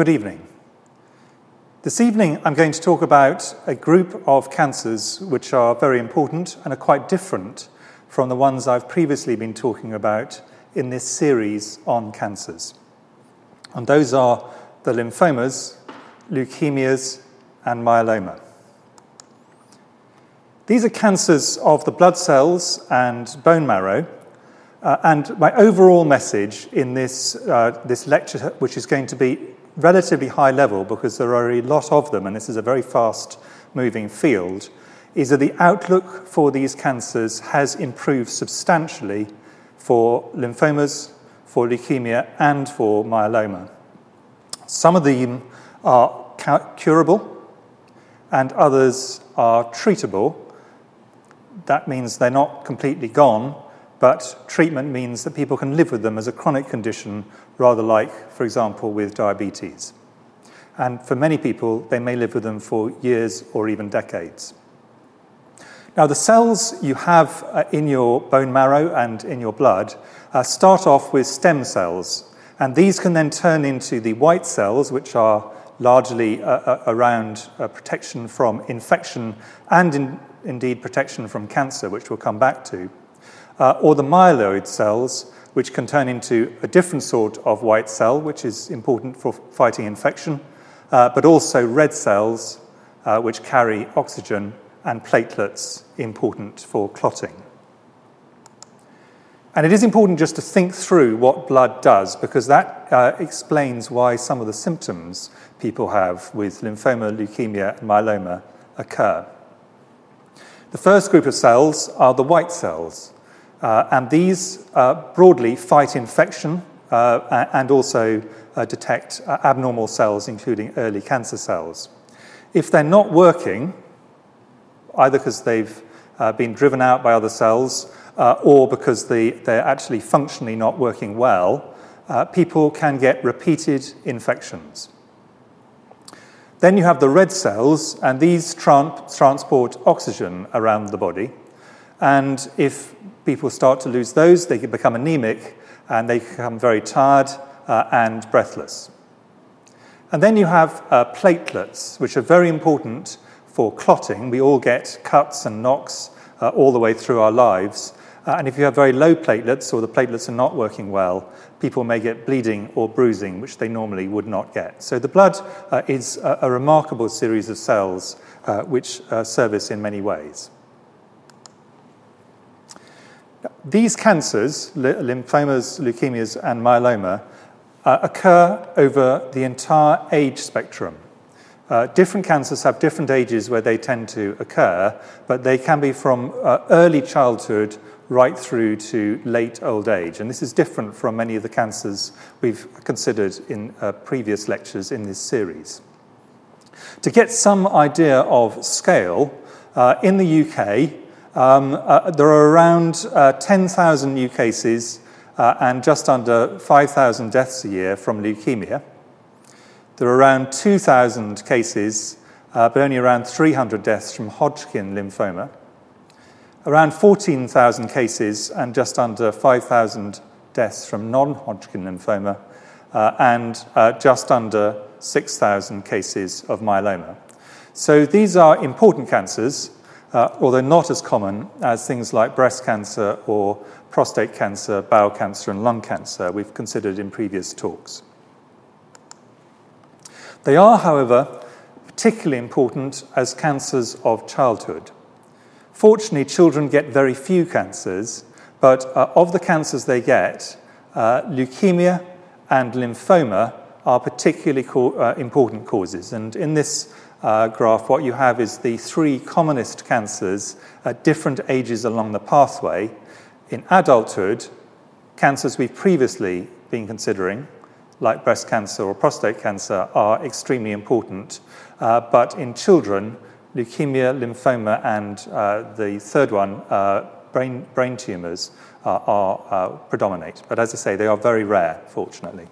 Good evening. This evening, I'm going to talk about a group of cancers which are very important and are quite different from the ones I've previously been talking about in this series on cancers. And those are the lymphomas, leukemias, and myeloma. These are cancers of the blood cells and bone marrow. Uh, and my overall message in this, uh, this lecture, which is going to be relatively high level because there are a lot of them, and this is a very fast moving field, is that the outlook for these cancers has improved substantially for lymphomas, for leukemia, and for myeloma. Some of them are curable, and others are treatable. That means they're not completely gone, but treatment means that people can live with them as a chronic condition, rather like, for example, with diabetes. And for many people, they may live with them for years or even decades. Now, the cells you have uh, in your bone marrow and in your blood uh, start off with stem cells, and these can then turn into the white cells, which are largely uh, around protection from infection and in, indeed protection from cancer, which we'll come back to uh, or the myeloid cells, which can turn into a different sort of white cell, which is important for fighting infection, uh, but also red cells, uh, which carry oxygen, and platelets, important for clotting. And it is important just to think through what blood does, because that uh, explains why some of the symptoms people have with lymphoma, leukemia, and myeloma occur. The first group of cells are the white cells. Uh, and these uh, broadly fight infection uh, and also uh, detect uh, abnormal cells, including early cancer cells. If they're not working, either because they've uh, been driven out by other cells or because they, they're actually functionally not working well, people can get repeated infections. Then you have the red cells, and these transport oxygen around the body. And if people start to lose those, they become anemic and they become very tired uh, and breathless. And then you have uh, platelets, which are very important for clotting. We all get cuts and knocks uh, all the way through our lives. Uh, and if you have very low platelets or the platelets are not working well, people may get bleeding or bruising, which they normally would not get. So the blood uh, is a, a, remarkable series of cells uh, which service in many ways. These cancers, lymphomas, leukemias, and myeloma, uh, occur over the entire age spectrum. Uh, different cancers have different ages where they tend to occur, but they can be from uh, early childhood right through to late old age. And this is different from many of the cancers we've considered in uh, previous lectures in this series. To get some idea of scale, uh, in the UK, um, uh, there are around uh, 10,000 new cases uh, and just under 5,000 deaths a year from leukemia. There are around 2,000 cases, uh, but only around 300 deaths from Hodgkin lymphoma. Around 14,000 cases and just under 5,000 deaths from non Hodgkin lymphoma, uh, and uh, just under 6,000 cases of myeloma. So these are important cancers uh, although not as common as things like breast cancer or prostate cancer, bowel cancer, and lung cancer we've considered in previous talks. They are, however, particularly important as cancers of childhood. Fortunately, children get very few cancers, but uh, of the cancers they get, uh, leukemia and lymphoma are particularly co- uh, important causes. And in this uh, graph, what you have is the three commonest cancers at different ages along the pathway. In adulthood, cancers we've previously been considering, like breast cancer or prostate cancer, are extremely important. Uh, but in children, leukemia, lymphoma, and uh, the third one, uh, brain, brain tumors, are uh, predominate. But as I say, they are very rare, fortunately.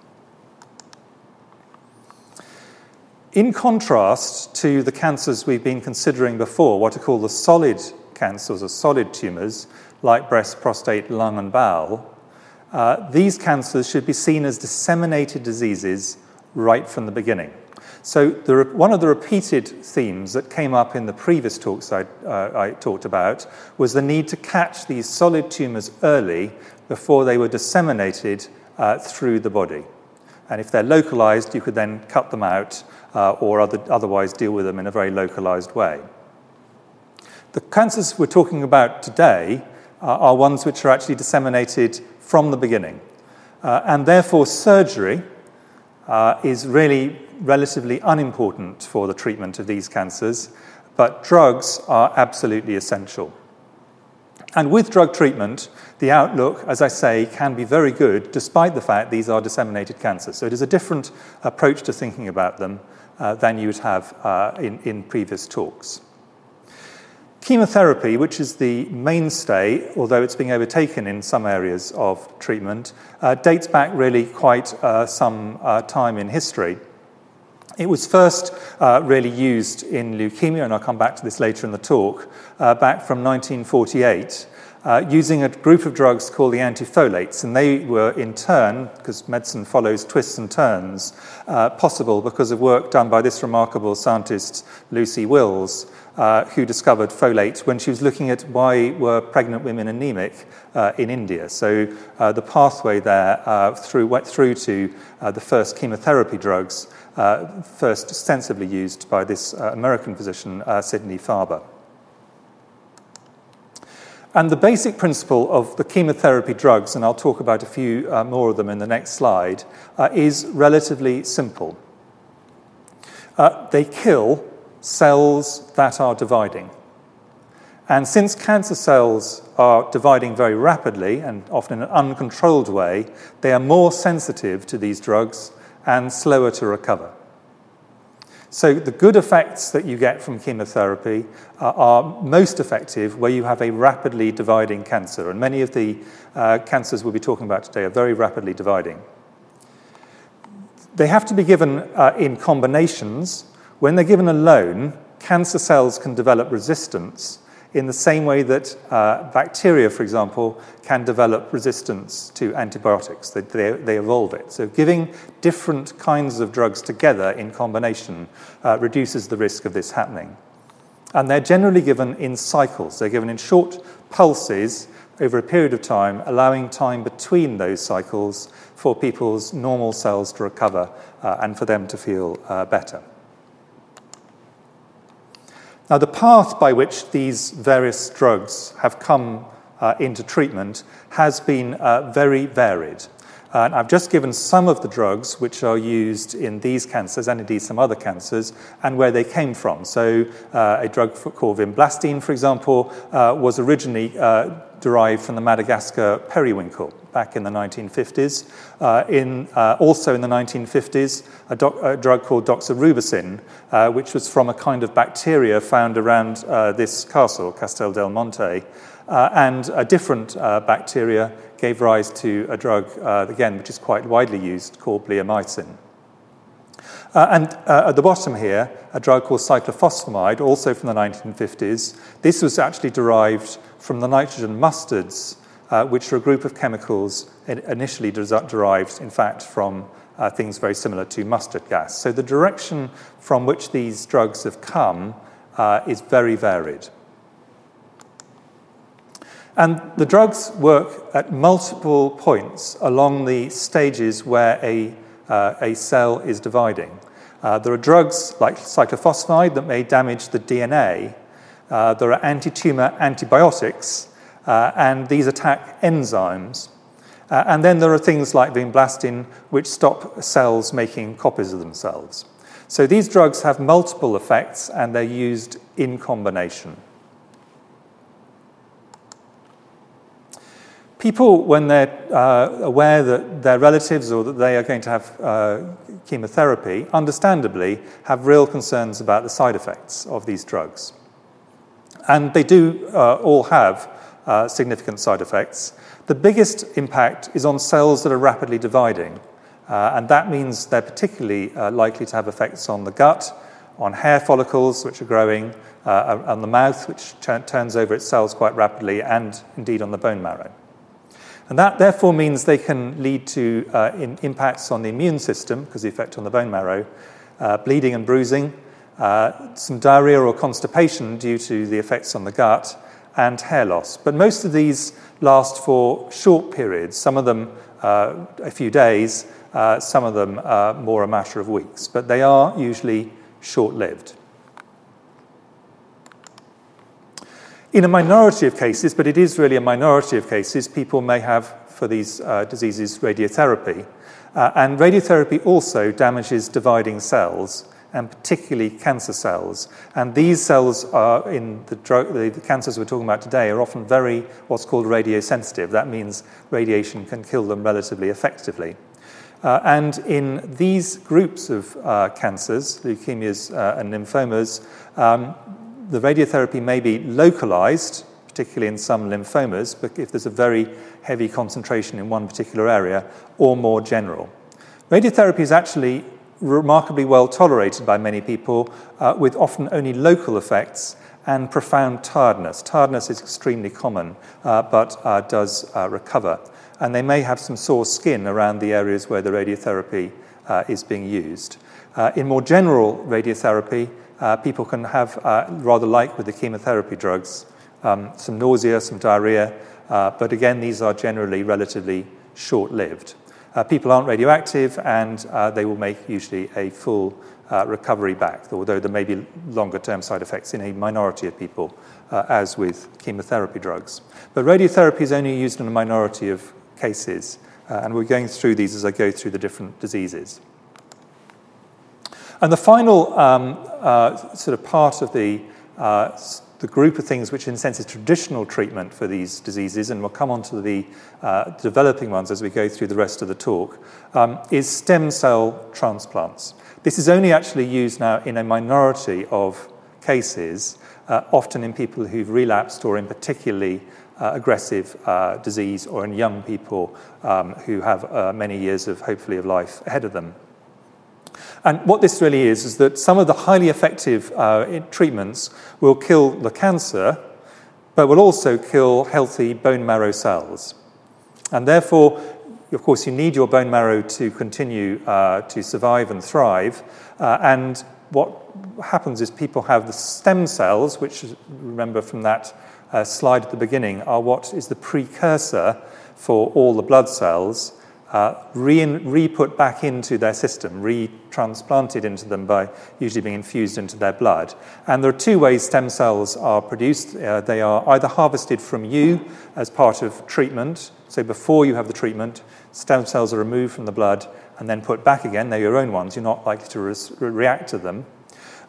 In contrast to the cancers we've been considering before, what are called the solid cancers or solid tumours, like breast, prostate, lung, and bowel, uh, these cancers should be seen as disseminated diseases right from the beginning. So, the, one of the repeated themes that came up in the previous talks I, uh, I talked about was the need to catch these solid tumours early before they were disseminated uh, through the body. And if they're localized, you could then cut them out uh, or other, otherwise deal with them in a very localized way. The cancers we're talking about today uh, are ones which are actually disseminated from the beginning. Uh, and therefore, surgery uh, is really relatively unimportant for the treatment of these cancers, but drugs are absolutely essential. And with drug treatment, the outlook, as I say, can be very good despite the fact these are disseminated cancers. So it is a different approach to thinking about them uh, than you would have uh, in, in previous talks. Chemotherapy, which is the mainstay, although it's being overtaken in some areas of treatment, uh, dates back really quite uh, some uh, time in history. It was first uh, really used in leukemia, and I'll come back to this later in the talk, uh, back from 1948. Uh, using a group of drugs called the antifolates, and they were in turn, because medicine follows twists and turns, uh, possible because of work done by this remarkable scientist, Lucy Wills, uh, who discovered folate when she was looking at why were pregnant women anemic uh, in India. So uh, the pathway there uh, through, went through to uh, the first chemotherapy drugs, uh, first extensively used by this American physician, Sidney Farber. And the basic principle of the chemotherapy drugs, and I'll talk about a few more of them in the next slide, is relatively simple. they kill cells that are dividing. And since cancer cells are dividing very rapidly and often in an uncontrolled way, they are more sensitive to these drugs and slower to recover. So, the good effects that you get from chemotherapy are most effective where you have a rapidly dividing cancer. And many of the uh, cancers we'll be talking about today are very rapidly dividing. They have to be given uh, in combinations when they're given alone, cancer cells can develop resistance in the same way that uh, bacteria, for example, can develop resistance to antibiotics. They, they, they, evolve it. So, giving different kinds of drugs together in combination uh, reduces the risk of this happening. And they're generally given in cycles, they're given in short pulses over a period of time, allowing time between those cycles for people's normal cells to recover uh, and for them to feel uh, better. Now, the path by which these various drugs have come uh, into treatment has been uh, very varied. And I've just given some of the drugs which are used in these cancers and indeed some other cancers and where they came from. So, uh, a drug called vinblastine, for example, uh, was originally uh, derived from the Madagascar periwinkle back in the 1950s. Uh, in, uh, also in the 1950s, a, doc, a drug called doxorubicin, uh, which was from a kind of bacteria found around uh, this castle, Castel del Monte. Uh, and a different uh, bacteria gave rise to a drug, again, which is quite widely used, called bleomycin. Uh, and uh, at the bottom here, a drug called cyclophosphamide, also from the 1950s. This was actually derived from the nitrogen mustards uh, which are a group of chemicals initially derived, in fact, from uh, things very similar to mustard gas. So the direction from which these drugs have come uh, is very varied. And the drugs work at multiple points along the stages where a, uh, a cell is dividing. Uh, there are drugs like cyclophosphamide that may damage the DNA. Uh, there are anti tumor antibiotics uh, and these attack enzymes. Uh, and then there are things like vinblastine, which stop cells making copies of themselves. So these drugs have multiple effects and they're used in combination. People, when they're uh, aware that their relatives or that they are going to have uh, chemotherapy, understandably have real concerns about the side effects of these drugs. And they do uh, all have uh, significant side effects. The biggest impact is on cells that are rapidly dividing, uh, and that means they're particularly uh, likely to have effects on the gut, on hair follicles, which are growing, uh, on the mouth, which t- turns over its cells quite rapidly, and indeed on the bone marrow. And that therefore means they can lead to uh, in impacts on the immune system, because the effect on the bone marrow, uh, bleeding and bruising, some diarrhea or constipation due to the effects on the gut, and hair loss. But most of these last for short periods, some of them uh, a few days, uh, some of them uh, more a matter of weeks, but they are usually short lived. In a minority of cases, but it is really a minority of cases, people may have for these uh, diseases radiotherapy. Uh, and radiotherapy also damages dividing cells, and particularly cancer cells. And these cells are in the, the cancers we're talking about today are often very what's called radiosensitive. That means radiation can kill them relatively effectively. Uh, and in these groups of uh, cancers, leukemias uh, and lymphomas, um, the radiotherapy may be localized, particularly in some lymphomas, but if there's a very heavy concentration in one particular area, or more general. Radiotherapy is actually remarkably well tolerated by many people, uh, with often only local effects and profound tiredness. Tiredness is extremely common, uh, but uh, does uh, recover. And they may have some sore skin around the areas where the radiotherapy uh, is being used. Uh, in more general radiotherapy, people can have, rather like with the chemotherapy drugs, um, some nausea, some diarrhea, but again, these are generally relatively short lived. Uh, people aren't radioactive and uh, they will make usually a full uh, recovery back, although there may be longer term side effects in a minority of people, as with chemotherapy drugs. But radiotherapy is only used in a minority of cases, and we're going through these as I go through the different diseases. And the final um, uh, sort of part of the, uh, the group of things which, in a sense, is traditional treatment for these diseases, and we'll come on to the uh, developing ones as we go through the rest of the talk, um, is stem cell transplants. This is only actually used now in a minority of cases, uh, often in people who've relapsed or in particularly uh, aggressive uh, disease or in young people um, who have uh, many years of hopefully of life ahead of them. And what this really is, is that some of the highly effective uh, treatments will kill the cancer, but will also kill healthy bone marrow cells. And therefore, of course, you need your bone marrow to continue uh, to survive and thrive. Uh, and what happens is people have the stem cells, which, remember from that uh, slide at the beginning, are what is the precursor for all the blood cells uh, re, put back into their system, retransplanted into them by usually being infused into their blood. And there are two ways stem cells are produced. Uh, they are either harvested from you as part of treatment, so before you have the treatment, stem cells are removed from the blood and then put back again. They're your own ones, you're not likely to re- react to them.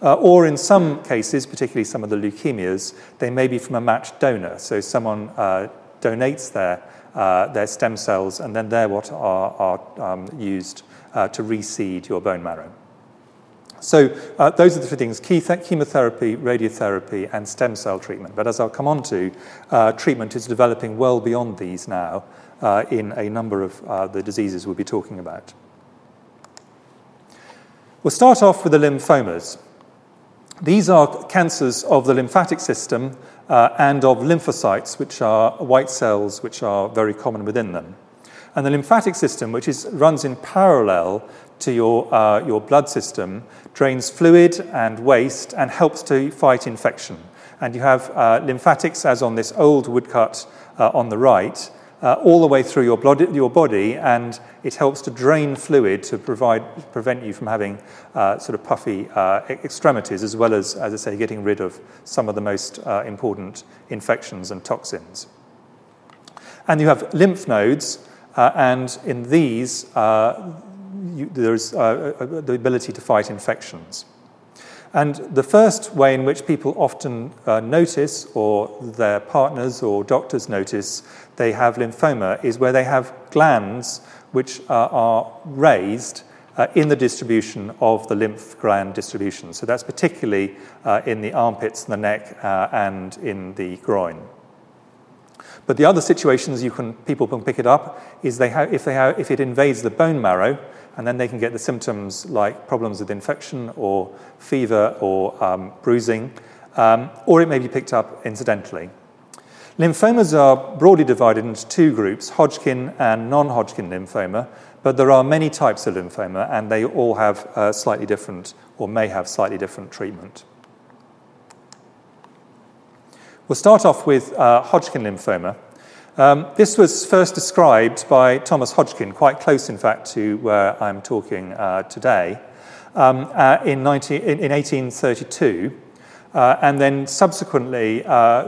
Uh, or in some cases, particularly some of the leukemias, they may be from a matched donor. So someone uh, donates their uh, their stem cells, and then they're what are, are um, used uh, to reseed your bone marrow. So uh, those are the three things, chemotherapy, radiotherapy, and stem cell treatment. But as I'll come on to, uh, treatment is developing well beyond these now uh, in a number of uh, the diseases we'll be talking about. We'll start off with the lymphomas. These are cancers of the lymphatic system uh, and of lymphocytes, which are white cells which are very common within them. And the lymphatic system, which is, runs in parallel to your, uh, your blood system, drains fluid and waste and helps to fight infection. And you have uh, lymphatics, as on this old woodcut uh, on the right, uh, all the way through your, blood, your body, and it helps to drain fluid to provide, prevent you from having uh, sort of puffy uh, extremities, as well as, as I say, getting rid of some of the most uh, important infections and toxins. And you have lymph nodes, uh, and in these, uh, you, there's the ability to fight infections. And the first way in which people often uh, notice, or their partners or doctors notice, they have lymphoma is where they have glands which uh, are raised uh, in the distribution of the lymph gland distribution. So that's particularly uh, in the armpits, the neck, uh, and in the groin. But the other situations you can, people can pick it up is they have, if, they have, if it invades the bone marrow, and then they can get the symptoms like problems with infection or fever or um, bruising, um, or it may be picked up incidentally. Lymphomas are broadly divided into two groups Hodgkin and non Hodgkin lymphoma, but there are many types of lymphoma and they all have slightly different or may have slightly different treatment. We'll start off with uh, Hodgkin lymphoma. Um, this was first described by Thomas Hodgkin, quite close, in fact, to where I'm talking uh, today, um, uh, in, 19, in, in 1832. Uh, and then subsequently, uh,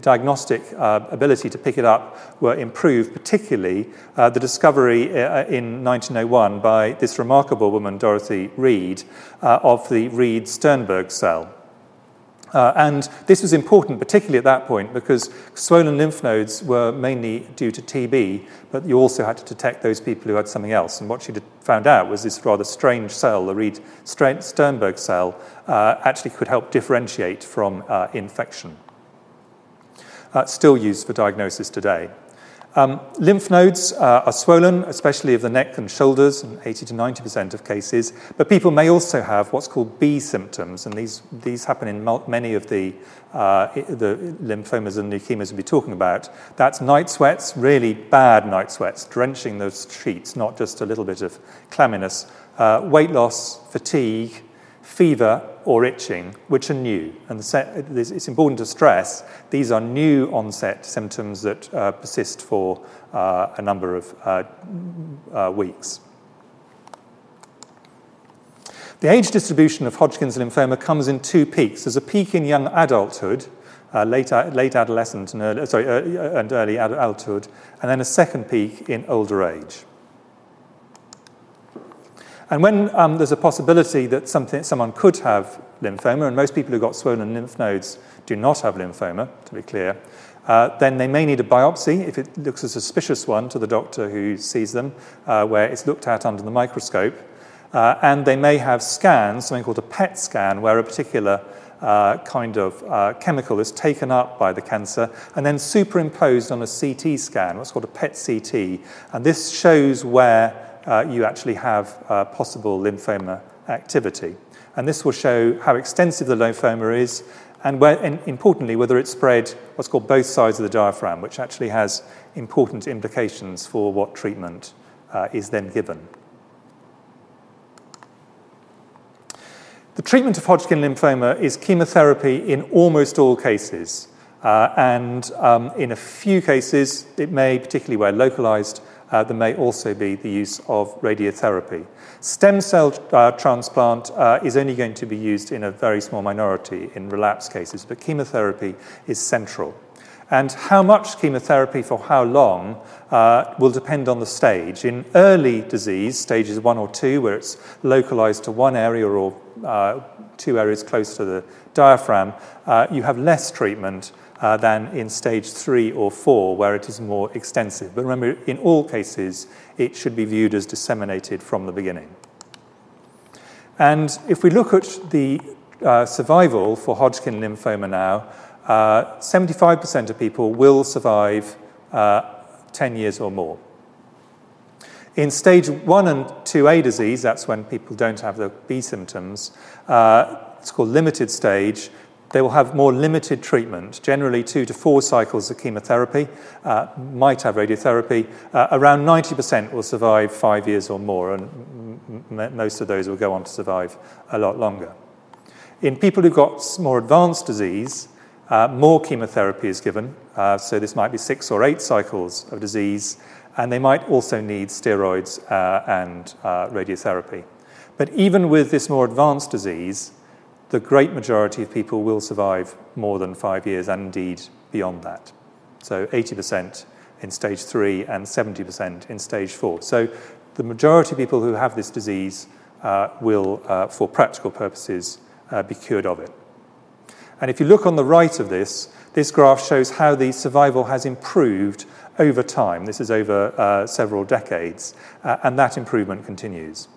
diagnostic uh, ability to pick it up were improved, particularly uh, the discovery in 1901 by this remarkable woman, Dorothy Reed, uh, of the Reed Sternberg cell. Uh, and this was important, particularly at that point, because swollen lymph nodes were mainly due to TB, but you also had to detect those people who had something else. And what she found out was this rather strange cell, the Reed Sternberg cell, uh, actually could help differentiate from uh, infection. Uh, still used for diagnosis today. Um, lymph nodes uh, are swollen, especially of the neck and shoulders, in 80 to 90% of cases, but people may also have what's called B symptoms, and these, these happen in many of the, uh, the lymphomas and leukemias we'll be talking about. That's night sweats, really bad night sweats, drenching those sheets, not just a little bit of clamminess, uh, weight loss, fatigue, fever, or itching, which are new. And it's important to stress these are new onset symptoms that uh, persist for uh, a number of uh, uh weeks. The age distribution of Hodgkin's lymphoma comes in two peaks. There's a peak in young adulthood, uh, late, late adolescent and early, sorry, uh, and early adulthood, and then a second peak in older age. And when um, there's a possibility that something, someone could have lymphoma, and most people who've got swollen lymph nodes do not have lymphoma, to be clear, uh, then they may need a biopsy if it looks a suspicious one to the doctor who sees them, uh, where it's looked at under the microscope. Uh, and they may have scans, something called a PET scan, where a particular uh, kind of uh, chemical is taken up by the cancer and then superimposed on a CT scan, what's called a PET CT. And this shows where uh, you actually have uh, possible lymphoma activity. And this will show how extensive the lymphoma is and, where, and, importantly, whether it's spread what's called both sides of the diaphragm, which actually has important implications for what treatment uh, is then given. The treatment of Hodgkin lymphoma is chemotherapy in almost all cases. Uh, and um, in a few cases, it may, particularly where localized, uh, there may also be the use of radiotherapy. Stem cell uh, transplant uh, is only going to be used in a very small minority in relapse cases, but chemotherapy is central. And how much chemotherapy for how long uh, will depend on the stage. In early disease, stages one or two, where it's localized to one area or uh, two areas close to the diaphragm, uh, you have less treatment uh, than in stage three or four, where it is more extensive. But remember, in all cases, it should be viewed as disseminated from the beginning. And if we look at the uh, survival for Hodgkin lymphoma now, uh, 75% of people will survive uh, 10 years or more. In stage 1 and 2A disease, that's when people don't have the B symptoms, uh, it's called limited stage, they will have more limited treatment, generally two to four cycles of chemotherapy, uh, might have radiotherapy. Uh, around 90% will survive five years or more, and m- most of those will go on to survive a lot longer. In people who've got more advanced disease, uh, more chemotherapy is given. Uh, so this might be six or eight cycles of disease, and they might also need steroids uh, and uh, radiotherapy. But even with this more advanced disease, the great majority of people will survive more than five years and indeed beyond that. So 80% in stage three and 70% in stage four. So the majority of people who have this disease uh, will, uh, for practical purposes, uh, be cured of it. And if you look on the right of this, this graph shows how the survival has improved over time. This is over uh, several decades, uh, and that improvement continues.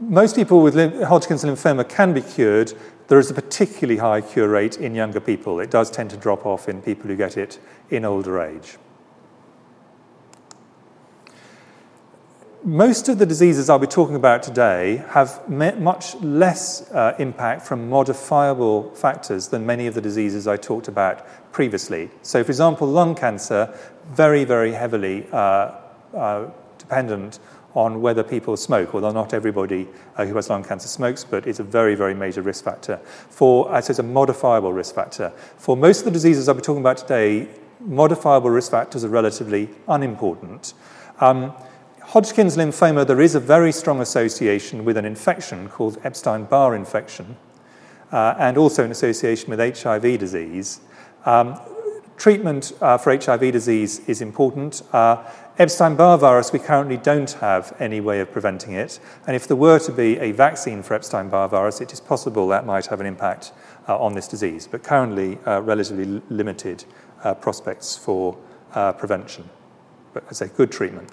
Most people with Hodgkin's lymphoma can be cured. There is a particularly high cure rate in younger people. It does tend to drop off in people who get it in older age. most of the diseases I'll be talking about today have much less uh, impact from modifiable factors than many of the diseases I talked about previously. So, for example, lung cancer, very, very heavily uh, uh, dependent on whether people smoke, although not everybody uh, who has lung cancer smokes, but it's a very, very major risk factor. For, uh, it's a modifiable risk factor. For most of the diseases I'll be talking about today, modifiable risk factors are relatively unimportant. Um, Hodgkin's lymphoma, there is a very strong association with an infection called Epstein Barr infection, uh, and also an association with HIV disease. Um, treatment uh, for HIV disease is important. Uh, Epstein Barr virus, we currently don't have any way of preventing it. And if there were to be a vaccine for Epstein Barr virus, it is possible that might have an impact uh, on this disease. But currently, uh, relatively limited uh, prospects for uh, prevention. But as a good treatment.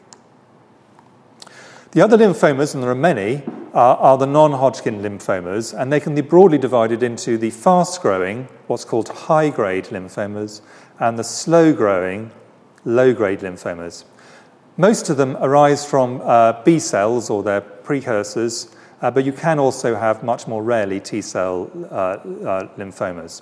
The other lymphomas, and there are many, are, are the non Hodgkin lymphomas, and they can be broadly divided into the fast growing, what's called high grade lymphomas, and the slow growing, low grade lymphomas. Most of them arise from uh, B cells or their precursors, uh, but you can also have much more rarely T cell uh, uh lymphomas.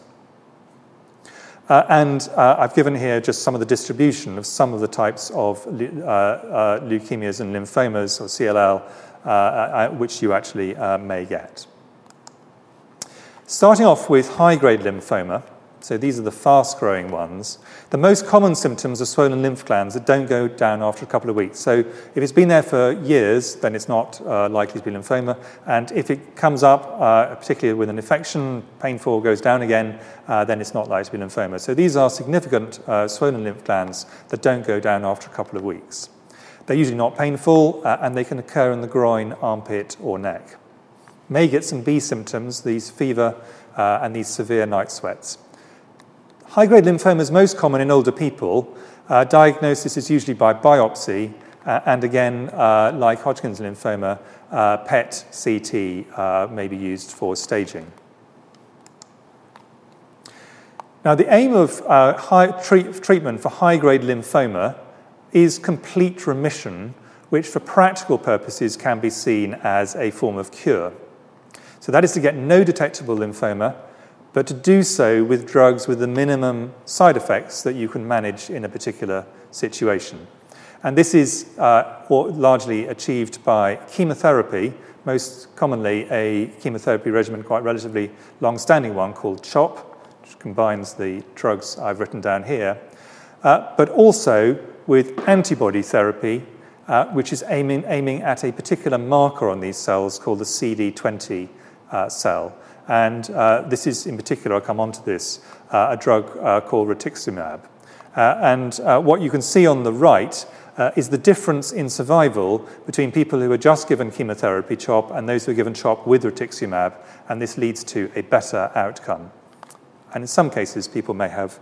Uh, and uh, I've given here just some of the distribution of some of the types of leukemias and lymphomas, or CLL, which you actually may get. Starting off with high grade lymphoma, so these are the fast growing ones. The most common symptoms are swollen lymph glands that don't go down after a couple of weeks. So if it's been there for years, then it's not uh, likely to be lymphoma. And if it comes up, uh, particularly with an infection, painful, goes down again, uh, then it's not likely to be lymphoma. So these are significant uh, swollen lymph glands that don't go down after a couple of weeks. They're usually not painful, uh, and they can occur in the groin, armpit, or neck. May get some B symptoms, these fever uh, and these severe night sweats. High grade lymphoma is most common in older people. Uh, diagnosis is usually by biopsy, uh, and again, uh, like Hodgkin's lymphoma, uh, PET CT uh, may be used for staging. Now, the aim of uh, high treat- treatment for high grade lymphoma is complete remission, which for practical purposes can be seen as a form of cure. So, that is to get no detectable lymphoma but to do so with drugs with the minimum side effects that you can manage in a particular situation. And this is uh, largely achieved by chemotherapy, most commonly a chemotherapy regimen, quite relatively long standing one called CHOP, which combines the drugs I've written down here, uh, but also with antibody therapy, uh, which is aiming, aiming at a particular marker on these cells called the CD20 uh, cell. And uh, this is, in particular, I'll come on to this, uh, a drug uh, called rituximab. Uh, and uh, what you can see on the right uh, is the difference in survival between people who are just given chemotherapy, CHOP, and those who are given CHOP with rituximab, and this leads to a better outcome. And in some cases, people may have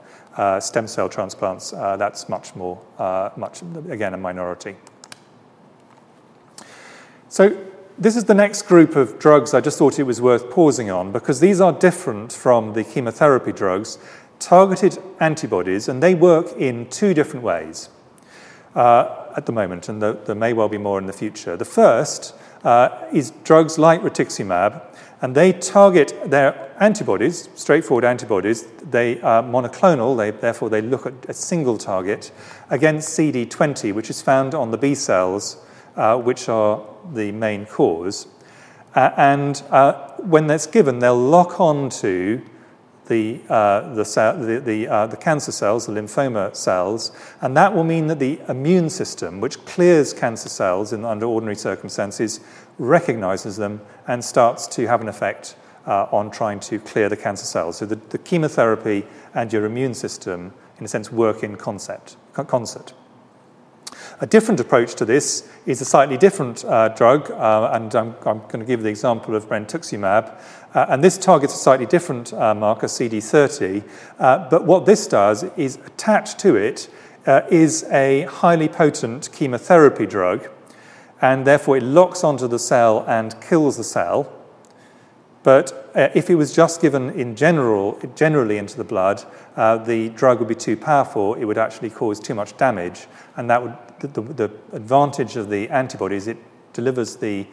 stem cell transplants. that's much more, much, again, a minority. So this is the next group of drugs I just thought it was worth pausing on because these are different from the chemotherapy drugs, targeted antibodies, and they work in two different ways uh, at the moment, and there may well be more in the future. The first uh, is drugs like rituximab, and they target their antibodies, straightforward antibodies. They are monoclonal, they, therefore, they look at a single target against CD20, which is found on the B cells uh, which are the main cause. Uh, and uh, when that's given, they'll lock on to the, uh, the, the, the, uh, the, cancer cells, the lymphoma cells, and that will mean that the immune system, which clears cancer cells in, under ordinary circumstances, recognizes them and starts to have an effect uh, on trying to clear the cancer cells. So the, the, chemotherapy and your immune system, in a sense, work in concept, concert. A different approach to this is a slightly different uh, drug, uh, and I'm, I'm, going to give the example of brentuximab. Uh, and this targets a slightly different uh, marker, CD30. Uh, but what this does is attached to it uh, is a highly potent chemotherapy drug, and therefore it locks onto the cell and kills the cell. But uh, if it was just given in general, generally into the blood, uh, the drug would be too powerful. It would actually cause too much damage, and that would the, the, the advantage of the antibodies, it delivers the,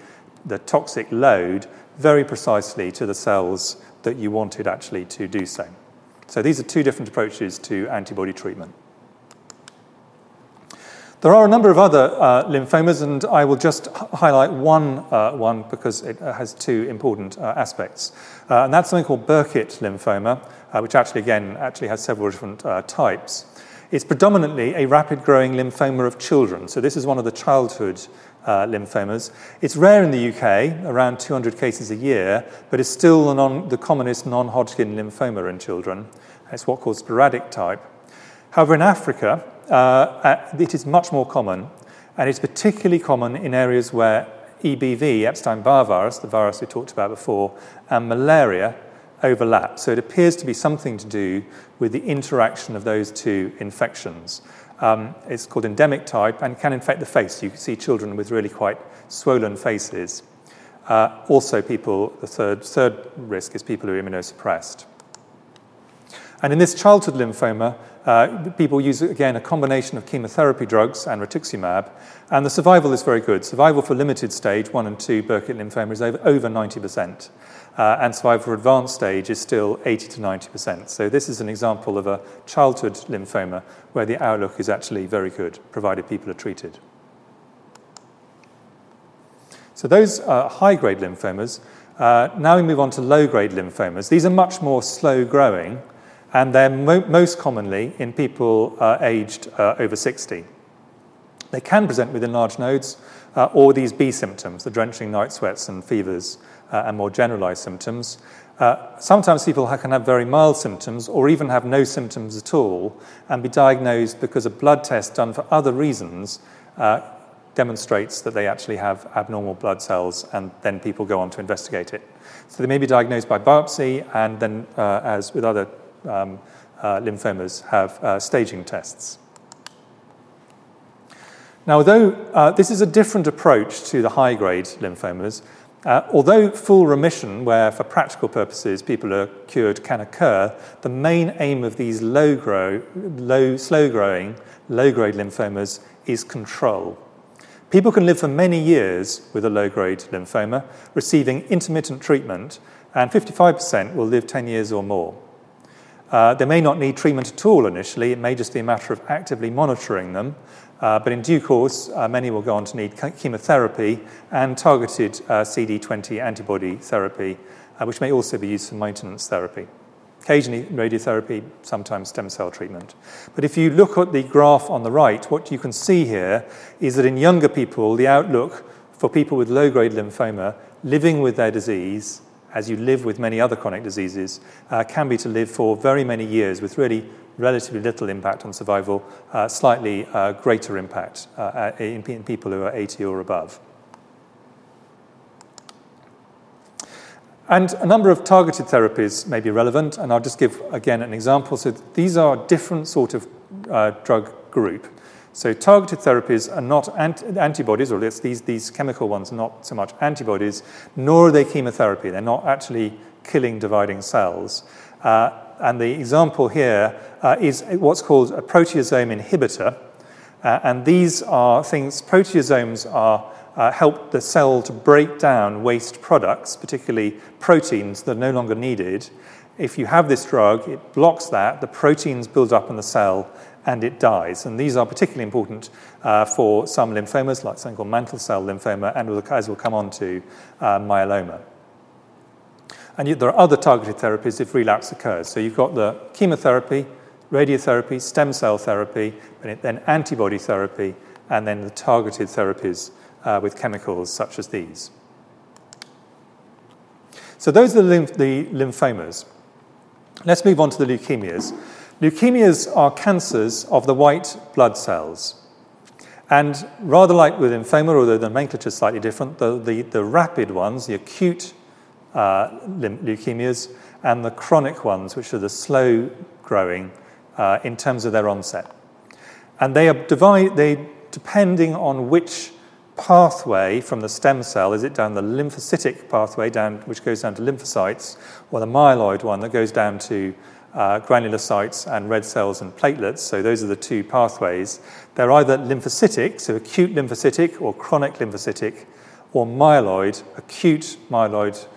the toxic load very precisely to the cells that you wanted actually to do so. So these are two different approaches to antibody treatment. There are a number of other uh, lymphomas, and I will just h- highlight one, uh, one because it uh, has two important uh, aspects. Uh, and that's something called Burkitt lymphoma, uh, which actually, again, actually has several different types. It's predominantly a rapid growing lymphoma of children. So this is one of the childhood lymphomas. It's rare in the UK, around 200 cases a year, but it's still the, non- the commonest non Hodgkin lymphoma in children. It's what called sporadic type. However, in Africa, uh, uh, it is much more common, and it's particularly common in areas where EBV, Epstein Barr virus, the virus we talked about before, and malaria overlap. So it appears to be something to do with the interaction of those two infections. Um, it's called endemic type and can infect the face. You can see children with really quite swollen faces. Uh, also, people, the third, third risk is people who are immunosuppressed. And in this childhood lymphoma, uh, people use, again, a combination of chemotherapy drugs and rituximab, and the survival is very good. Survival for limited stage 1 and 2 Burkitt lymphoma is over, over 90%, uh, and survival for advanced stage is still 80 to 90%. So, this is an example of a childhood lymphoma where the outlook is actually very good, provided people are treated. So, those are high grade lymphomas. Uh, now we move on to low grade lymphomas. These are much more slow growing and they're mo- most commonly in people uh, aged uh, over 60. They can present with enlarged nodes uh, or these B symptoms, the drenching night sweats and fevers, and more generalized symptoms. Uh, sometimes people can have very mild symptoms or even have no symptoms at all and be diagnosed because a blood test done for other reasons uh, demonstrates that they actually have abnormal blood cells, and then people go on to investigate it. So they may be diagnosed by biopsy, and then, as with other um, uh, lymphomas have uh, staging tests. Now, although uh, this is a different approach to the high grade lymphomas, uh, although full remission, where for practical purposes people are cured, can occur, the main aim of these low grow, low, slow growing, low grade lymphomas is control. People can live for many years with a low grade lymphoma, receiving intermittent treatment, and 55% will live 10 years or more. Uh, they may not need treatment at all initially, it may just be a matter of actively monitoring them. Uh, but in due course, uh, many will go on to need chemotherapy and targeted uh, CD20 antibody therapy, uh, which may also be used for maintenance therapy. Occasionally, radiotherapy, sometimes stem cell treatment. But if you look at the graph on the right, what you can see here is that in younger people, the outlook for people with low grade lymphoma living with their disease as you live with many other chronic diseases, uh, can be to live for very many years with really relatively little impact on survival, uh, slightly uh, greater impact uh, in, in, people who are 80 or above. And a number of targeted therapies may be relevant, and I'll just give again an example. So these are different sort of uh, drug group. So targeted therapies are not antibodies, or these, these chemical ones not so much antibodies, nor are they chemotherapy. They're not actually killing dividing cells. Uh, and the example here uh, is what's called a proteasome inhibitor. Uh, and these are things, proteasomes are uh, help the cell to break down waste products, particularly proteins that are no longer needed. If you have this drug, it blocks that, the proteins build up in the cell, and it dies. And these are particularly important uh, for some lymphomas, like something called mantle cell lymphoma, and as we'll come on to, uh, myeloma. And there are other targeted therapies if relapse occurs. So you've got the chemotherapy, radiotherapy, stem cell therapy, and then antibody therapy, and then the targeted therapies uh, with chemicals such as these. So those are the, lymph- the lymphomas. Let's move on to the leukemias. Leukemias are cancers of the white blood cells. And rather like with lymphoma, although the nomenclature is slightly different, the, the, the rapid ones, the acute leukemias, and the chronic ones, which are the slow growing uh, in terms of their onset. And they are divide, they, depending on which pathway from the stem cell, is it down the lymphocytic pathway, down, which goes down to lymphocytes, or the myeloid one that goes down to uh, granulocytes and red cells and platelets, so those are the two pathways. They're either lymphocytic, so acute lymphocytic or chronic lymphocytic, or myeloid, acute myeloid uh,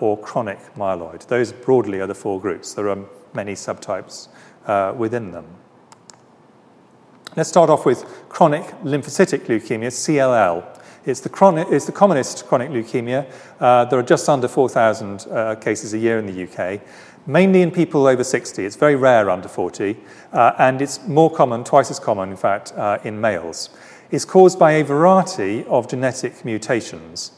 or chronic myeloid. Those broadly are the four groups. There are many subtypes uh, within them. Let's start off with chronic lymphocytic leukemia, CLL. It's the, chronic, it's the commonest chronic leukemia. Uh, there are just under 4,000 uh, cases a year in the UK, mainly in people over 60. It's very rare under 40, uh, and it's more common, twice as common, in fact, uh, in males. It's caused by a variety of genetic mutations.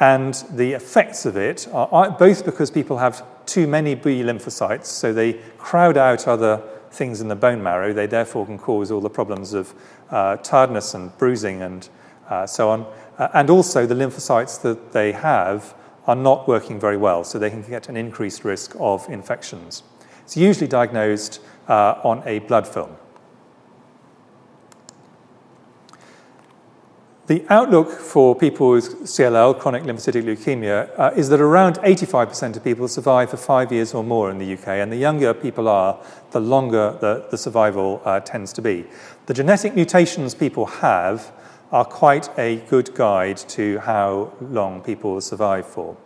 And the effects of it are both because people have too many B lymphocytes, so they crowd out other things in the bone marrow. They therefore can cause all the problems of uh, tiredness and bruising and uh, so on. Uh, and also, the lymphocytes that they have are not working very well, so they can get an increased risk of infections. It's usually diagnosed uh, on a blood film. The outlook for people with CLL, chronic lymphocytic leukemia, uh, is that around 85% of people survive for five years or more in the UK, and the younger people are, the longer the, the survival uh, tends to be. The genetic mutations people have are quite a good guide to how long people survive for.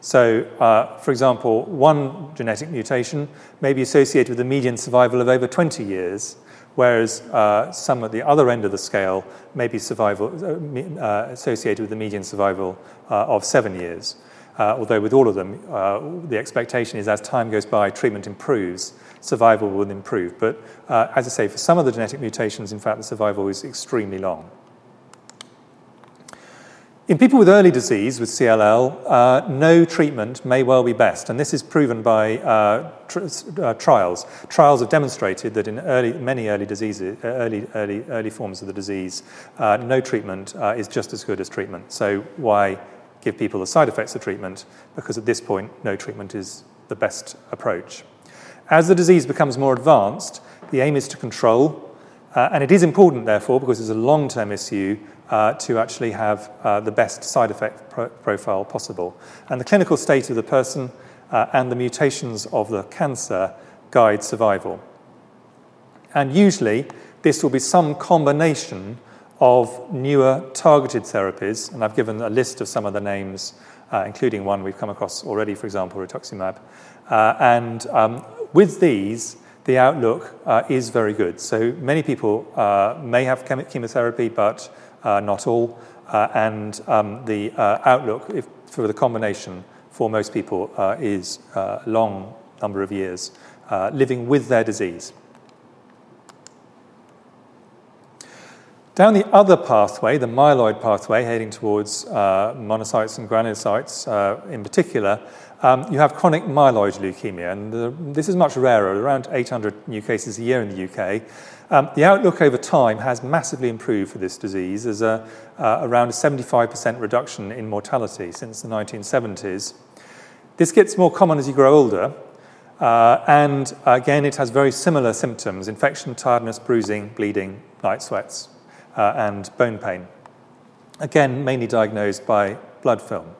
So, uh, for example, one genetic mutation may be associated with a median survival of over 20 years, whereas uh, some at the other end of the scale may be survival, uh, uh associated with a median survival uh, of seven years. Uh, although with all of them, the expectation is as time goes by, treatment improves, survival will improve. But as I say, for some of the genetic mutations, in fact, the survival is extremely long. In people with early disease with CLL, uh, no treatment may well be best, and this is proven by uh, tr- uh, trials. Trials have demonstrated that in early, many early diseases, uh, early, early, early forms of the disease, uh, no treatment uh, is just as good as treatment. So why give people the side effects of treatment? Because at this point, no treatment is the best approach. As the disease becomes more advanced, the aim is to control and it is important, therefore, because it's a long term issue, uh, to actually have uh, the best side effect pro- profile possible. And the clinical state of the person uh, and the mutations of the cancer guide survival. And usually, this will be some combination of newer targeted therapies, and I've given a list of some of the names, uh, including one we've come across already, for example, rituximab. Uh, and um, with these, the outlook uh, is very good. So many people uh, may have chemotherapy, but uh, not all. Uh, and um, the uh, outlook if, for the combination for most people uh, is a long number of years living with their disease. Down the other pathway, the myeloid pathway, heading towards monocytes and granulocytes in particular, um, you have chronic myeloid leukemia, and the, this is much rarer, around 800 new cases a year in the UK. Um, the outlook over time has massively improved for this disease. There's a, uh, around a 75% reduction in mortality since the 1970s. This gets more common as you grow older, uh, and again, it has very similar symptoms infection, tiredness, bruising, bleeding, night sweats, uh, and bone pain. Again, mainly diagnosed by blood film.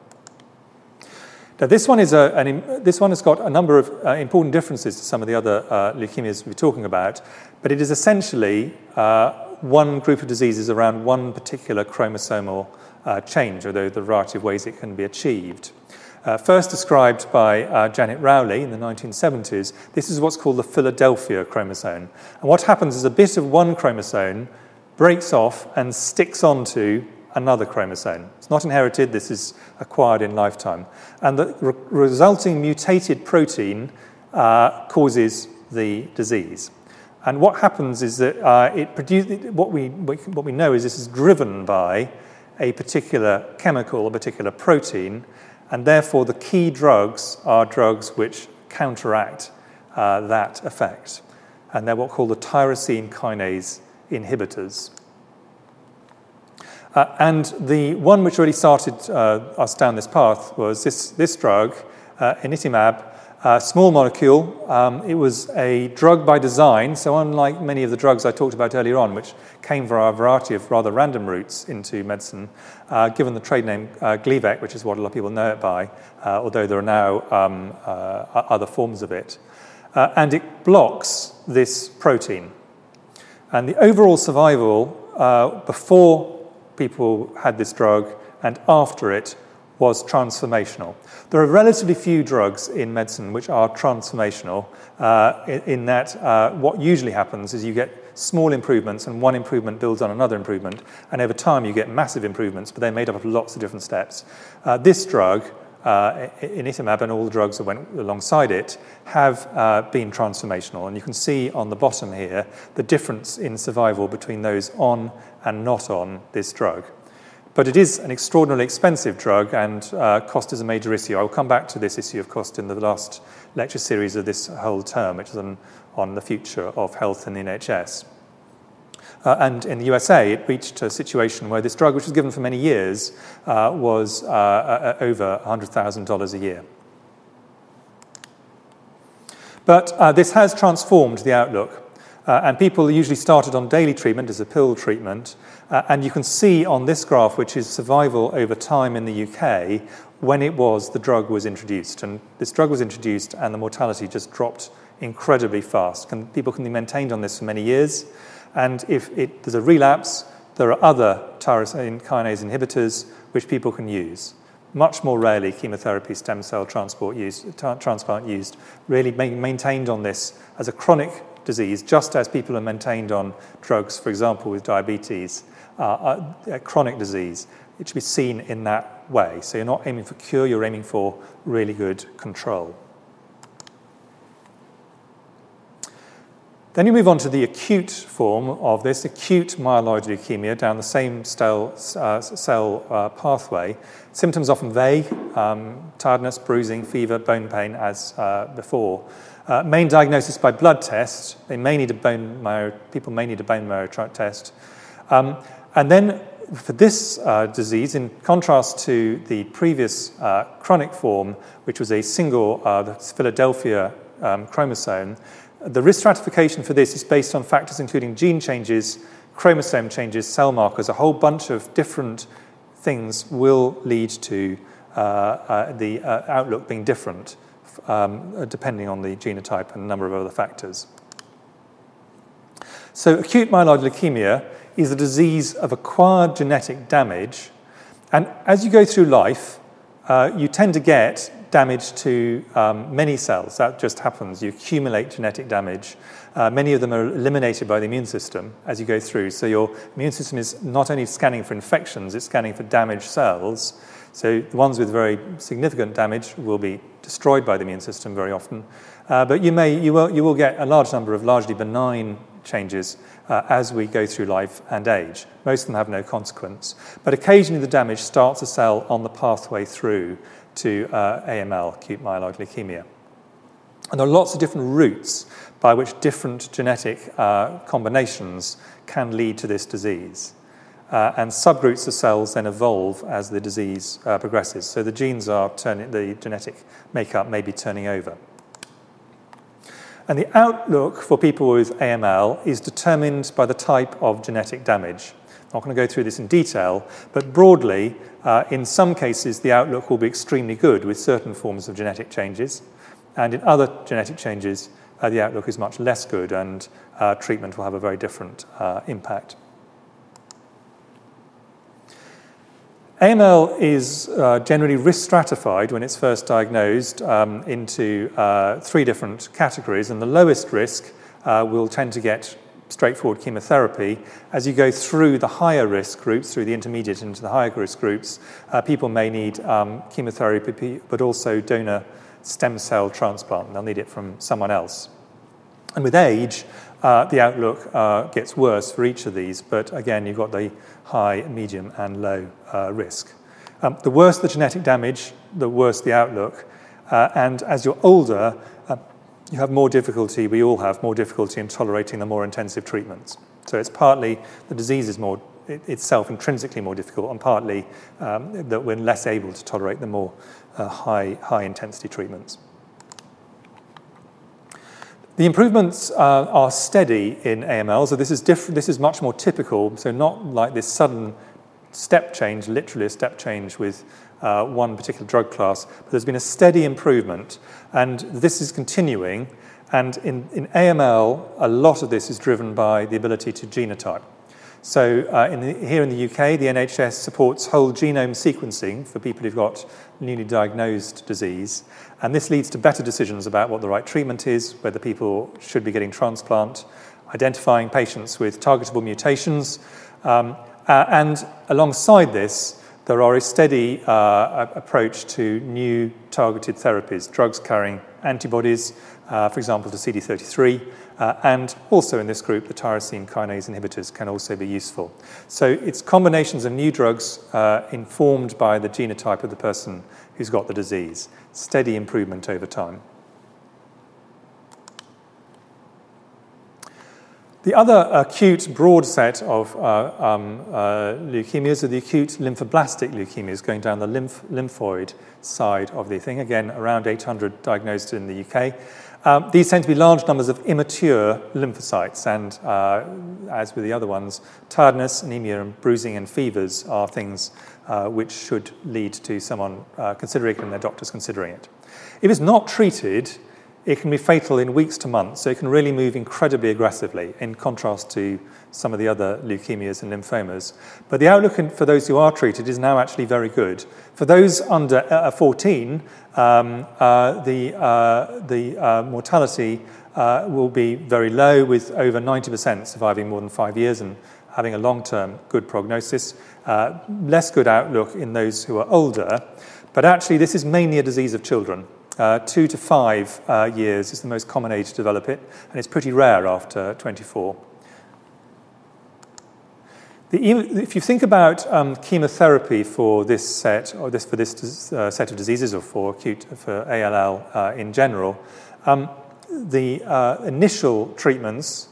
Now, this one, is a, an, this one has got a number of uh, important differences to some of the other uh, leukemias we're talking about, but it is essentially uh, one group of diseases around one particular chromosomal uh, change, although the variety of ways it can be achieved. Uh, first described by uh, Janet Rowley in the 1970s, this is what's called the Philadelphia chromosome. And what happens is a bit of one chromosome breaks off and sticks onto another chromosome. It's not inherited, this is acquired in lifetime. And the re- resulting mutated protein uh, causes the disease. And what happens is that uh, it produces, what we, what we know is this is driven by a particular chemical, a particular protein, and therefore the key drugs are drugs which counteract uh, that effect. And they're what called the tyrosine kinase inhibitors. Uh, and the one which really started uh, us down this path was this, this drug, uh, imatinib, a small molecule. Um, it was a drug by design, so unlike many of the drugs I talked about earlier on, which came via a variety of rather random routes into medicine, uh, given the trade name uh, Gleevec, which is what a lot of people know it by, uh, although there are now um, uh, other forms of it. and it blocks this protein. And the overall survival before people had this drug and after it was transformational. There are relatively few drugs in medicine which are transformational, uh, in, in, that uh, what usually happens is you get small improvements and one improvement builds on another improvement, and over time you get massive improvements, but they're made up of lots of different steps. Uh, this drug, uh, imatinib and all the drugs that went alongside it have uh, been transformational. And you can see on the bottom here the difference in survival between those on and not on this drug. But it is an extraordinarily expensive drug, and uh, cost is a major issue. I will come back to this issue of cost in the last lecture series of this whole term, which is on, on the future of health in the NHS. Uh, and in the USA, it reached a situation where this drug, which was given for many years, uh, was uh, uh over $100,000 a year. But uh, this has transformed the outlook. Uh, and people usually started on daily treatment as a pill treatment. and you can see on this graph, which is survival over time in the UK, when it was the drug was introduced. And this drug was introduced, and the mortality just dropped incredibly fast. Can, people can be maintained on this for many years. And if it, there's a relapse, there are other tyrosine kinase inhibitors which people can use. Much more rarely, chemotherapy, stem cell transport use, transplant used, really maintained on this as a chronic disease, just as people are maintained on drugs, for example, with diabetes, uh, a chronic disease. It should be seen in that way. So you're not aiming for cure, you're aiming for really good control. Then you move on to the acute form of this, acute myeloid leukemia down the same cell, uh, cell uh, pathway. Symptoms often vague um, tiredness, bruising, fever, bone pain, as uh, before. Uh, main diagnosis by blood test. They may need a bone marrow, people may need a bone marrow test. Um, and then for this uh, disease, in contrast to the previous uh, chronic form, which was a single the Philadelphia um, chromosome, the risk stratification for this is based on factors including gene changes, chromosome changes, cell markers, a whole bunch of different things will lead to uh, uh, the uh, outlook being different um, depending on the genotype and a number of other factors. So, acute myeloid leukemia is a disease of acquired genetic damage, and as you go through life, uh, you tend to get damage to um, many cells. That just happens. You accumulate genetic damage. Uh, many of them are eliminated by the immune system as you go through. So your immune system is not only scanning for infections, it's scanning for damaged cells. So the ones with very significant damage will be destroyed by the immune system very often. Uh, but you, may, you, will, you will get a large number of largely benign changes uh, as we go through life and age. Most of them have no consequence. But occasionally the damage starts a cell on the pathway through to uh, AML, acute myeloid leukemia. And there are lots of different routes by which different genetic uh, combinations can lead to this disease. Uh, and subgroups of cells then evolve as the disease uh, progresses. So the genes are turning, the genetic makeup may be turning over. And the outlook for people with AML is determined by the type of genetic damage. I'm not going to go through this in detail, but broadly, uh, in some cases, the outlook will be extremely good with certain forms of genetic changes, and in other genetic changes, uh, the outlook is much less good, and uh, treatment will have a very different uh, impact. AML is uh, generally risk stratified when it's first diagnosed um, into uh, three different categories, and the lowest risk will tend to get straightforward chemotherapy. As you go through the higher risk groups, through the intermediate into the higher risk groups, uh, people may need um, chemotherapy, but also donor stem cell transplant. They'll need it from someone else. And with age, uh, the outlook uh, gets worse for each of these, but again, you've got the high, medium, and low uh, risk. Um, the worse the genetic damage, the worse the outlook. Uh, and as you're older, you have more difficulty, we all have more difficulty in tolerating the more intensive treatments. So it's partly the disease is more itself intrinsically more difficult, and partly um, that we're less able to tolerate the more uh, high, high intensity treatments. The improvements uh, are steady in AML, so this is, diff- this is much more typical, so not like this sudden step change, literally a step change with uh, one particular drug class, but there's been a steady improvement, and this is continuing. And in, in AML, a lot of this is driven by the ability to genotype. So uh, in the, here in the UK, the NHS supports whole genome sequencing for people who've got newly diagnosed disease. And this leads to better decisions about what the right treatment is, whether people should be getting transplant, identifying patients with targetable mutations. Um, uh, and alongside this, there are a steady uh, approach to new targeted therapies, drugs carrying antibodies, uh, for example, to CD33, uh, and also in this group, the tyrosine kinase inhibitors can also be useful. So it's combinations of new drugs uh, informed by the genotype of the person who's got the disease, steady improvement over time. The other acute broad set of uh, um, uh, leukemias are the acute lymphoblastic leukemias going down the lymph, lymphoid side of the thing. Again, around 800 diagnosed in the UK. Um, these tend to be large numbers of immature lymphocytes, and uh, as with the other ones, tiredness, anemia, and bruising and fevers are things uh, which should lead to someone uh, considering it and their doctors considering it. If it's not treated, it can be fatal in weeks to months, so it can really move incredibly aggressively, in contrast to some of the other leukemias and lymphomas. But the outlook for those who are treated is now actually very good. For those under uh, 14, um, uh, the, uh, the uh, mortality uh, will be very low, with over 90% surviving more than five years and having a long term good prognosis. Uh, less good outlook in those who are older. But actually, this is mainly a disease of children. Uh, two to five uh, years is the most common age to develop it, and it's pretty rare after 24. The, if you think about um, chemotherapy for this set, or this for this uh, set of diseases, or for acute for ALL uh, in general, um, the uh, initial treatments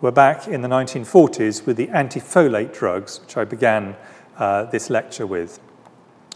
were back in the 1940s with the antifolate drugs, which I began this lecture with.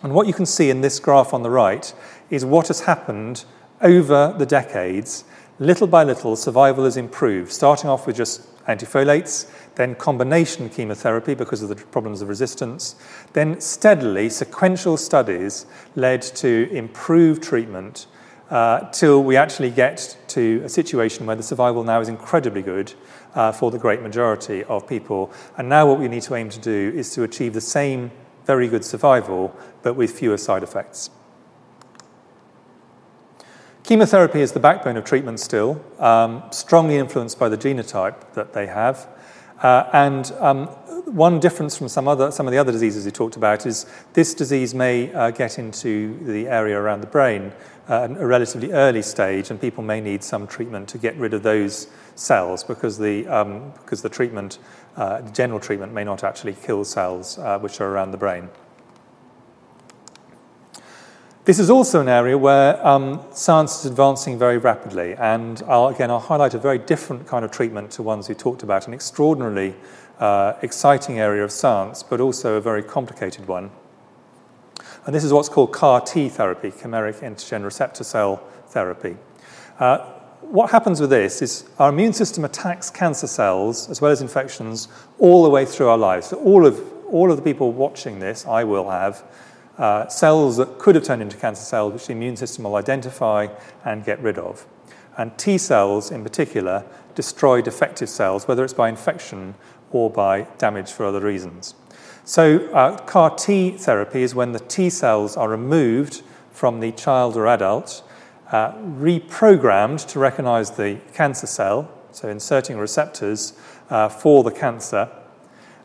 And what you can see in this graph on the right is what has happened over the decades. Little by little, survival has improved, starting off with just antifolates, then combination chemotherapy because of the problems of resistance. Then, steadily, sequential studies led to improved treatment uh, till we actually get to a situation where the survival now is incredibly good uh, for the great majority of people. And now, what we need to aim to do is to achieve the same very good survival, but with fewer side effects. Chemotherapy is the backbone of treatment still, um, strongly influenced by the genotype that they have. Uh, and um, one difference from some, other, some of the other diseases we talked about is this disease may uh, get into the area around the brain at a relatively early stage, and people may need some treatment to get rid of those cells because the, um, because the treatment, uh, general treatment, may not actually kill cells uh, which are around the brain. This is also an area where um, science is advancing very rapidly, and I'll, again, I'll highlight a very different kind of treatment to ones we talked about, an extraordinarily uh, exciting area of science, but also a very complicated one. And this is what's called CAR T therapy, chimeric antigen receptor cell therapy. Uh, what happens with this is our immune system attacks cancer cells as well as infections all the way through our lives. So all of, all of the people watching this, I will have, uh, cells that could have turned into cancer cells, which the immune system will identify and get rid of. And T cells, in particular, destroy defective cells, whether it's by infection or by damage for other reasons. So, uh, CAR T therapy is when the T cells are removed from the child or adult, uh, reprogrammed to recognize the cancer cell, so inserting receptors uh, for the cancer,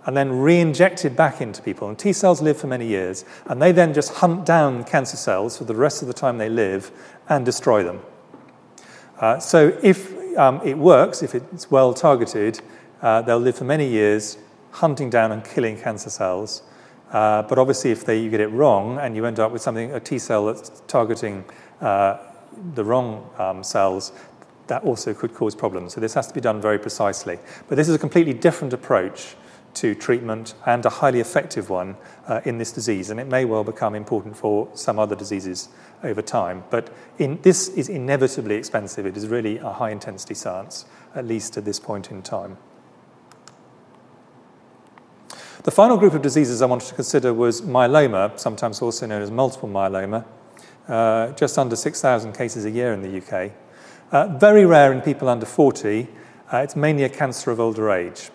and then re-injected back into people. And T cells live for many years, and they then just hunt down cancer cells for the rest of the time they live and destroy them. Uh, so if um, it works, if it's well targeted, uh, they'll live for many years hunting down and killing cancer cells. Uh, but obviously, if they, you get it wrong and you end up with something, a T cell that's targeting uh, the wrong um, cells, that also could cause problems. So this has to be done very precisely. But this is a completely different approach to treatment and a highly effective one uh, in this disease. And it may well become important for some other diseases over time. But in, this is inevitably expensive. It is really a high intensity science, at least at this point in time. The final group of diseases I wanted to consider was myeloma, sometimes also known as multiple myeloma, uh, just under 6,000 cases a year in the UK. Uh, very rare in people under 40. Uh, it's mainly a cancer of older age.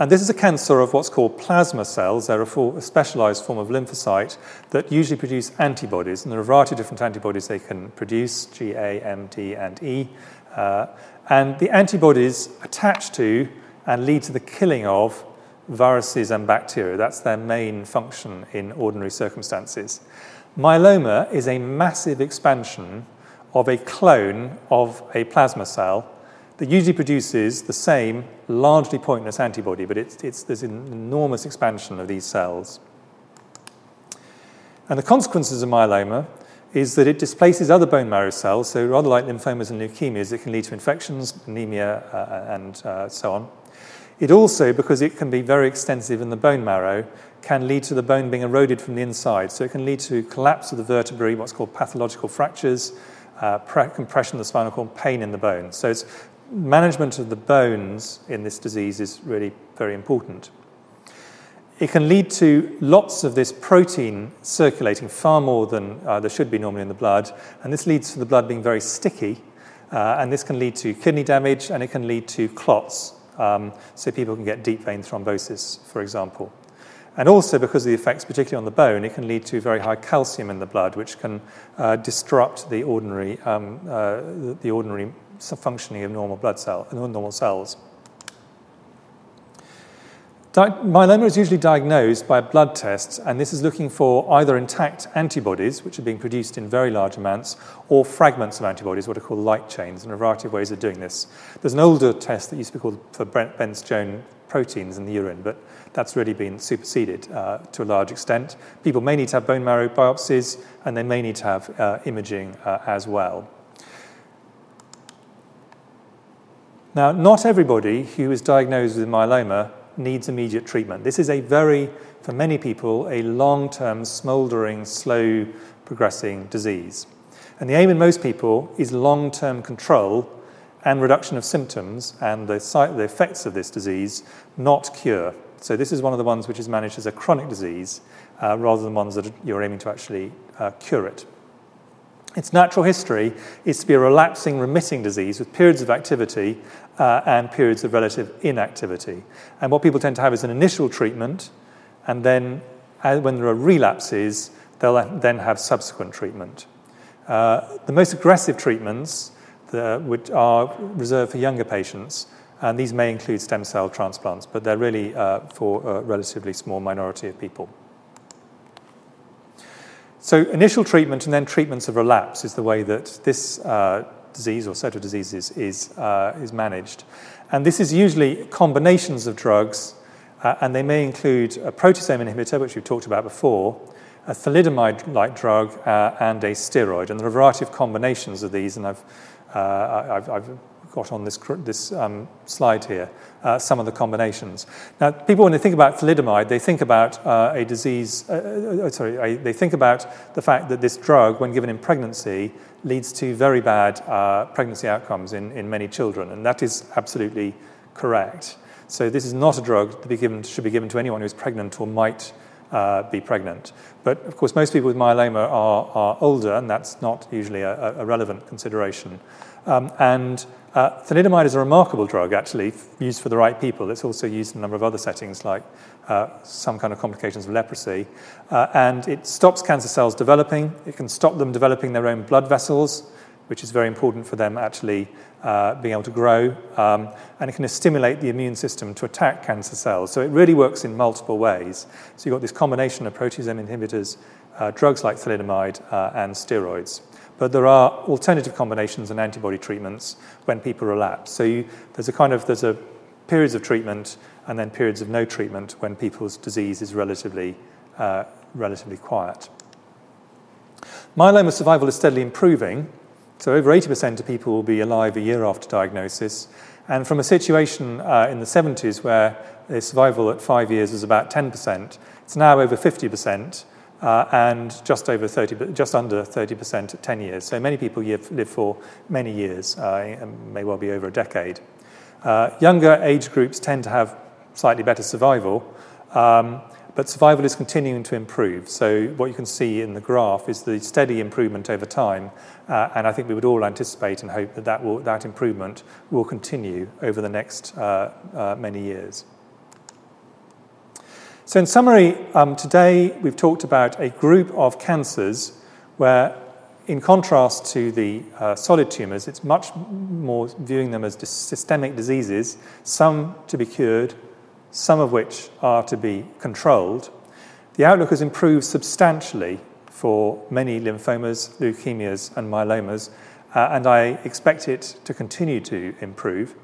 And this is a cancer of what's called plasma cells. They're a, for, a, specialized form of lymphocyte that usually produce antibodies. And there are a variety of different antibodies they can produce G, A, M, D, and E. Uh, and the antibodies attach to and lead to the killing of viruses and bacteria. That's their main function in ordinary circumstances. Myeloma is a massive expansion of a clone of a plasma cell that usually produces the same largely pointless antibody, but it's, it's, there's an enormous expansion of these cells. And the consequences of myeloma is that it displaces other bone marrow cells, so rather like lymphomas and leukemias, it can lead to infections, anemia, uh, and uh, so on. It also, because it can be very extensive in the bone marrow, can lead to the bone being eroded from the inside. So it can lead to collapse of the vertebrae, what's called pathological fractures, uh, compression of the spinal cord, pain in the bone. So it's management of the bones in this disease is really very important. It can lead to lots of this protein circulating, far more than uh, there should be normally in the blood, and this leads to the blood being very sticky, uh, and this can lead to kidney damage and it can lead to clots, um, so people can get deep vein thrombosis, for example. And also, because of the effects, particularly on the bone, it can lead to very high calcium in the blood, which can uh, disrupt the ordinary, um, uh, the ordinary functioning of normal blood cell, and normal cells. Di- myeloma is usually diagnosed by a blood test, and this is looking for either intact antibodies, which are being produced in very large amounts, or fragments of antibodies, what are called light chains, and a variety of ways of doing this. There's an older test that used to be called for Bence-Jones proteins in the urine, but that's really been superseded uh, to a large extent. People may need to have bone marrow biopsies, and they may need to have uh, imaging uh, as well. Now, not everybody who is diagnosed with myeloma needs immediate treatment. This is a very, for many people, a long term, smouldering, slow progressing disease. And the aim in most people is long term control and reduction of symptoms and the, the, effects of this disease, not cure. So, this is one of the ones which is managed as a chronic disease uh, rather than ones that you're aiming to actually uh, cure it. Its natural history is to be a relapsing, remitting disease with periods of activity uh, and periods of relative inactivity. And what people tend to have is an initial treatment, and then uh, when there are relapses, they'll then have subsequent treatment. Uh, the most aggressive treatments the, which are reserved for younger patients, and these may include stem cell transplants, but they're really uh, for a relatively small minority of people. So, initial treatment and then treatments of relapse is the way that this uh, disease or set of diseases is, uh, is managed. And this is usually combinations of drugs, uh, and they may include a proteasome inhibitor, which we've talked about before, a thalidomide like drug, uh, and a steroid. And there are a variety of combinations of these, and I've, uh, I've, I've got on this, this um, slide here uh, some of the combinations. Now, people, when they think about thalidomide, they think about uh, a disease, uh, uh, uh sorry, they think about the fact that this drug, when given in pregnancy, leads to very bad uh, pregnancy outcomes in, in many children, and that is absolutely correct. So, this is not a drug that be given, should be given to anyone who's pregnant or might be pregnant. But of course, most people with myeloma are, are older, and that's not usually a, a relevant consideration. Um, and uh, thalidomide is a remarkable drug, actually, used for the right people. It's also used in a number of other settings, like uh, some kind of complications of leprosy. Uh, and it stops cancer cells developing. It can stop them developing their own blood vessels, which is very important for them actually uh, being able to grow. Um, and it can stimulate the immune system to attack cancer cells. So it really works in multiple ways. So you've got this combination of proteasome inhibitors, uh, drugs like thalidomide, uh, and steroids. But there are alternative combinations and antibody treatments when people relapse. So you, there's a kind of there's a periods of treatment and then periods of no treatment when people's disease is relatively uh, relatively quiet. Myeloma survival is steadily improving. So over 80% of people will be alive a year after diagnosis. And from a situation uh, in the 70s where the survival at five years was about 10%, it's now over 50% uh, and just over 30, just under 30% at 10 years. So many people live for many years, uh, may well be over a decade. Uh, younger age groups tend to have slightly better survival, um, but survival is continuing to improve. So, what you can see in the graph is the steady improvement over time, uh, and I think we would all anticipate and hope that that, will, that improvement will continue over the next uh, uh, many years. So, in summary, um, today we've talked about a group of cancers where, in contrast to the uh, solid tumours, it's much more viewing them as systemic diseases, some to be cured, some of which are to be controlled, the outlook has improved substantially for many lymphomas, leukemias, and myelomas, uh, and I expect it to continue to improve.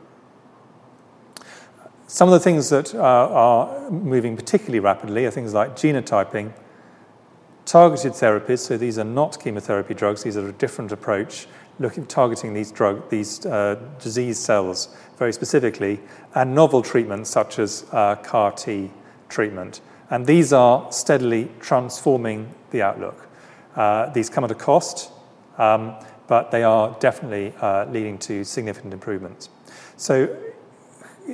Some of the things that uh, are moving particularly rapidly are things like genotyping, targeted therapies, so these are not chemotherapy drugs, these are a different approach, looking, targeting these, drug, these uh, disease cells very specifically, and novel treatments such as uh, CAR T treatment. And these are steadily transforming the outlook. Uh, these come at a cost, um, but they are definitely uh, leading to significant improvements. So,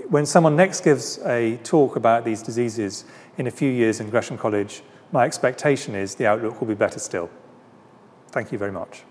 when someone next gives a talk about these diseases in a few years in Gresham College, my expectation is the outlook will be better still. Thank you very much.